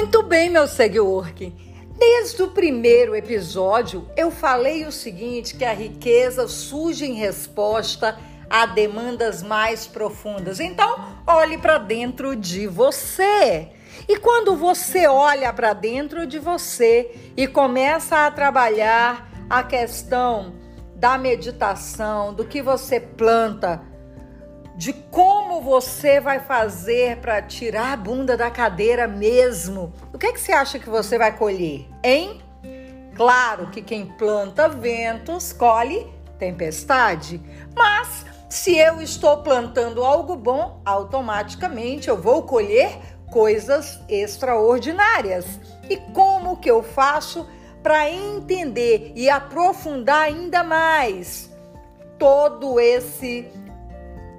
Muito bem, meu Segwork. Desde o primeiro episódio, eu falei o seguinte: que a riqueza surge em resposta a demandas mais profundas. Então, olhe para dentro de você. E quando você olha para dentro de você e começa a trabalhar a questão da meditação, do que você planta, de como você vai fazer para tirar a bunda da cadeira mesmo. O que, é que você acha que você vai colher, hein? Claro que quem planta ventos colhe tempestade, mas se eu estou plantando algo bom, automaticamente eu vou colher coisas extraordinárias. E como que eu faço para entender e aprofundar ainda mais todo esse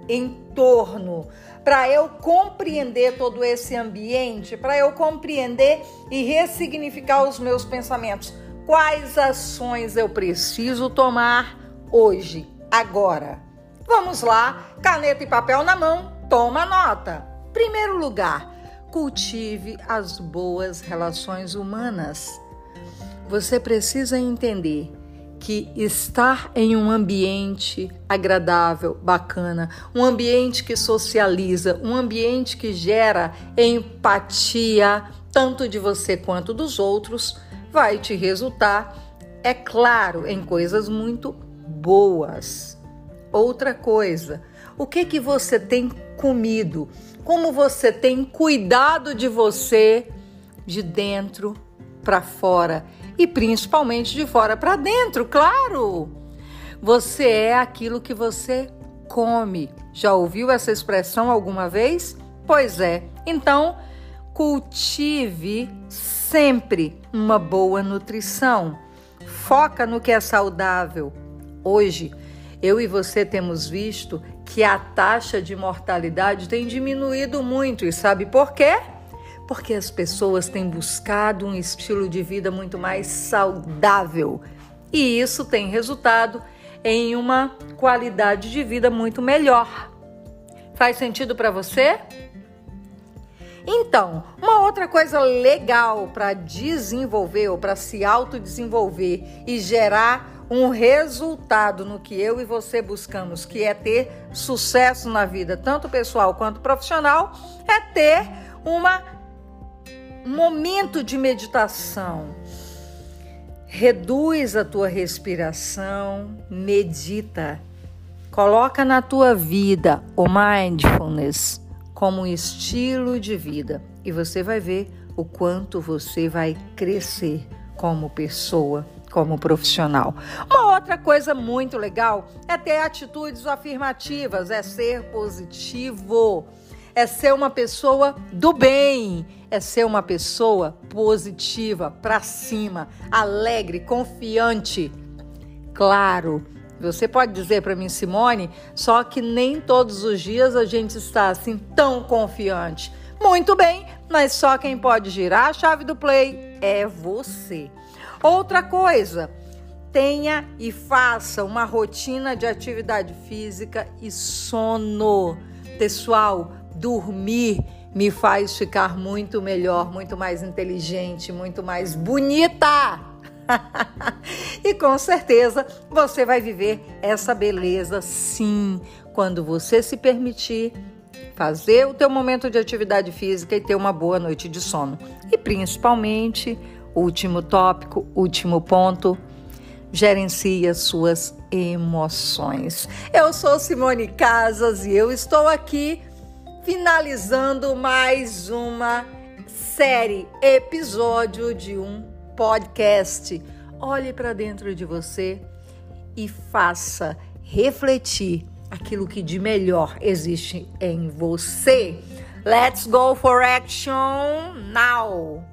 entorno, para eu compreender todo esse ambiente, para eu compreender e ressignificar os meus pensamentos. Quais ações eu preciso tomar hoje, agora? Vamos lá, caneta e papel na mão, toma nota. Primeiro lugar, cultive as boas relações humanas. Você precisa entender que estar em um ambiente agradável, bacana, um ambiente que socializa, um ambiente que gera empatia, tanto de você quanto dos outros, vai te resultar, é claro, em coisas muito boas. Outra coisa, o que que você tem comido? Como você tem cuidado de você de dentro para fora? E principalmente de fora para dentro, claro. Você é aquilo que você come. Já ouviu essa expressão alguma vez? Pois é. Então, cultive sempre uma boa nutrição. Foca no que é saudável. Hoje, eu e você temos visto que a taxa de mortalidade tem diminuído muito. E sabe por quê? Porque as pessoas têm buscado um estilo de vida muito mais saudável e isso tem resultado em uma qualidade de vida muito melhor. Faz sentido para você? Então, uma outra coisa legal para desenvolver ou para se autodesenvolver e gerar um resultado no que eu e você buscamos, que é ter sucesso na vida, tanto pessoal quanto profissional, é ter uma momento de meditação. Reduz a tua respiração, medita. Coloca na tua vida o mindfulness como um estilo de vida e você vai ver o quanto você vai crescer como pessoa, como profissional. Uma outra coisa muito legal é ter atitudes afirmativas, é ser positivo é ser uma pessoa do bem, é ser uma pessoa positiva, para cima, alegre, confiante. Claro, você pode dizer para mim, Simone, só que nem todos os dias a gente está assim tão confiante. Muito bem, mas só quem pode girar a chave do play é você. Outra coisa, tenha e faça uma rotina de atividade física e sono. Pessoal, dormir me faz ficar muito melhor, muito mais inteligente, muito mais bonita. e com certeza você vai viver essa beleza sim, quando você se permitir fazer o teu momento de atividade física e ter uma boa noite de sono. E principalmente, último tópico, último ponto, gerencie as suas emoções. Eu sou Simone Casas e eu estou aqui finalizando mais uma série, episódio de um podcast. Olhe para dentro de você e faça refletir aquilo que de melhor existe em você. Let's go for action now!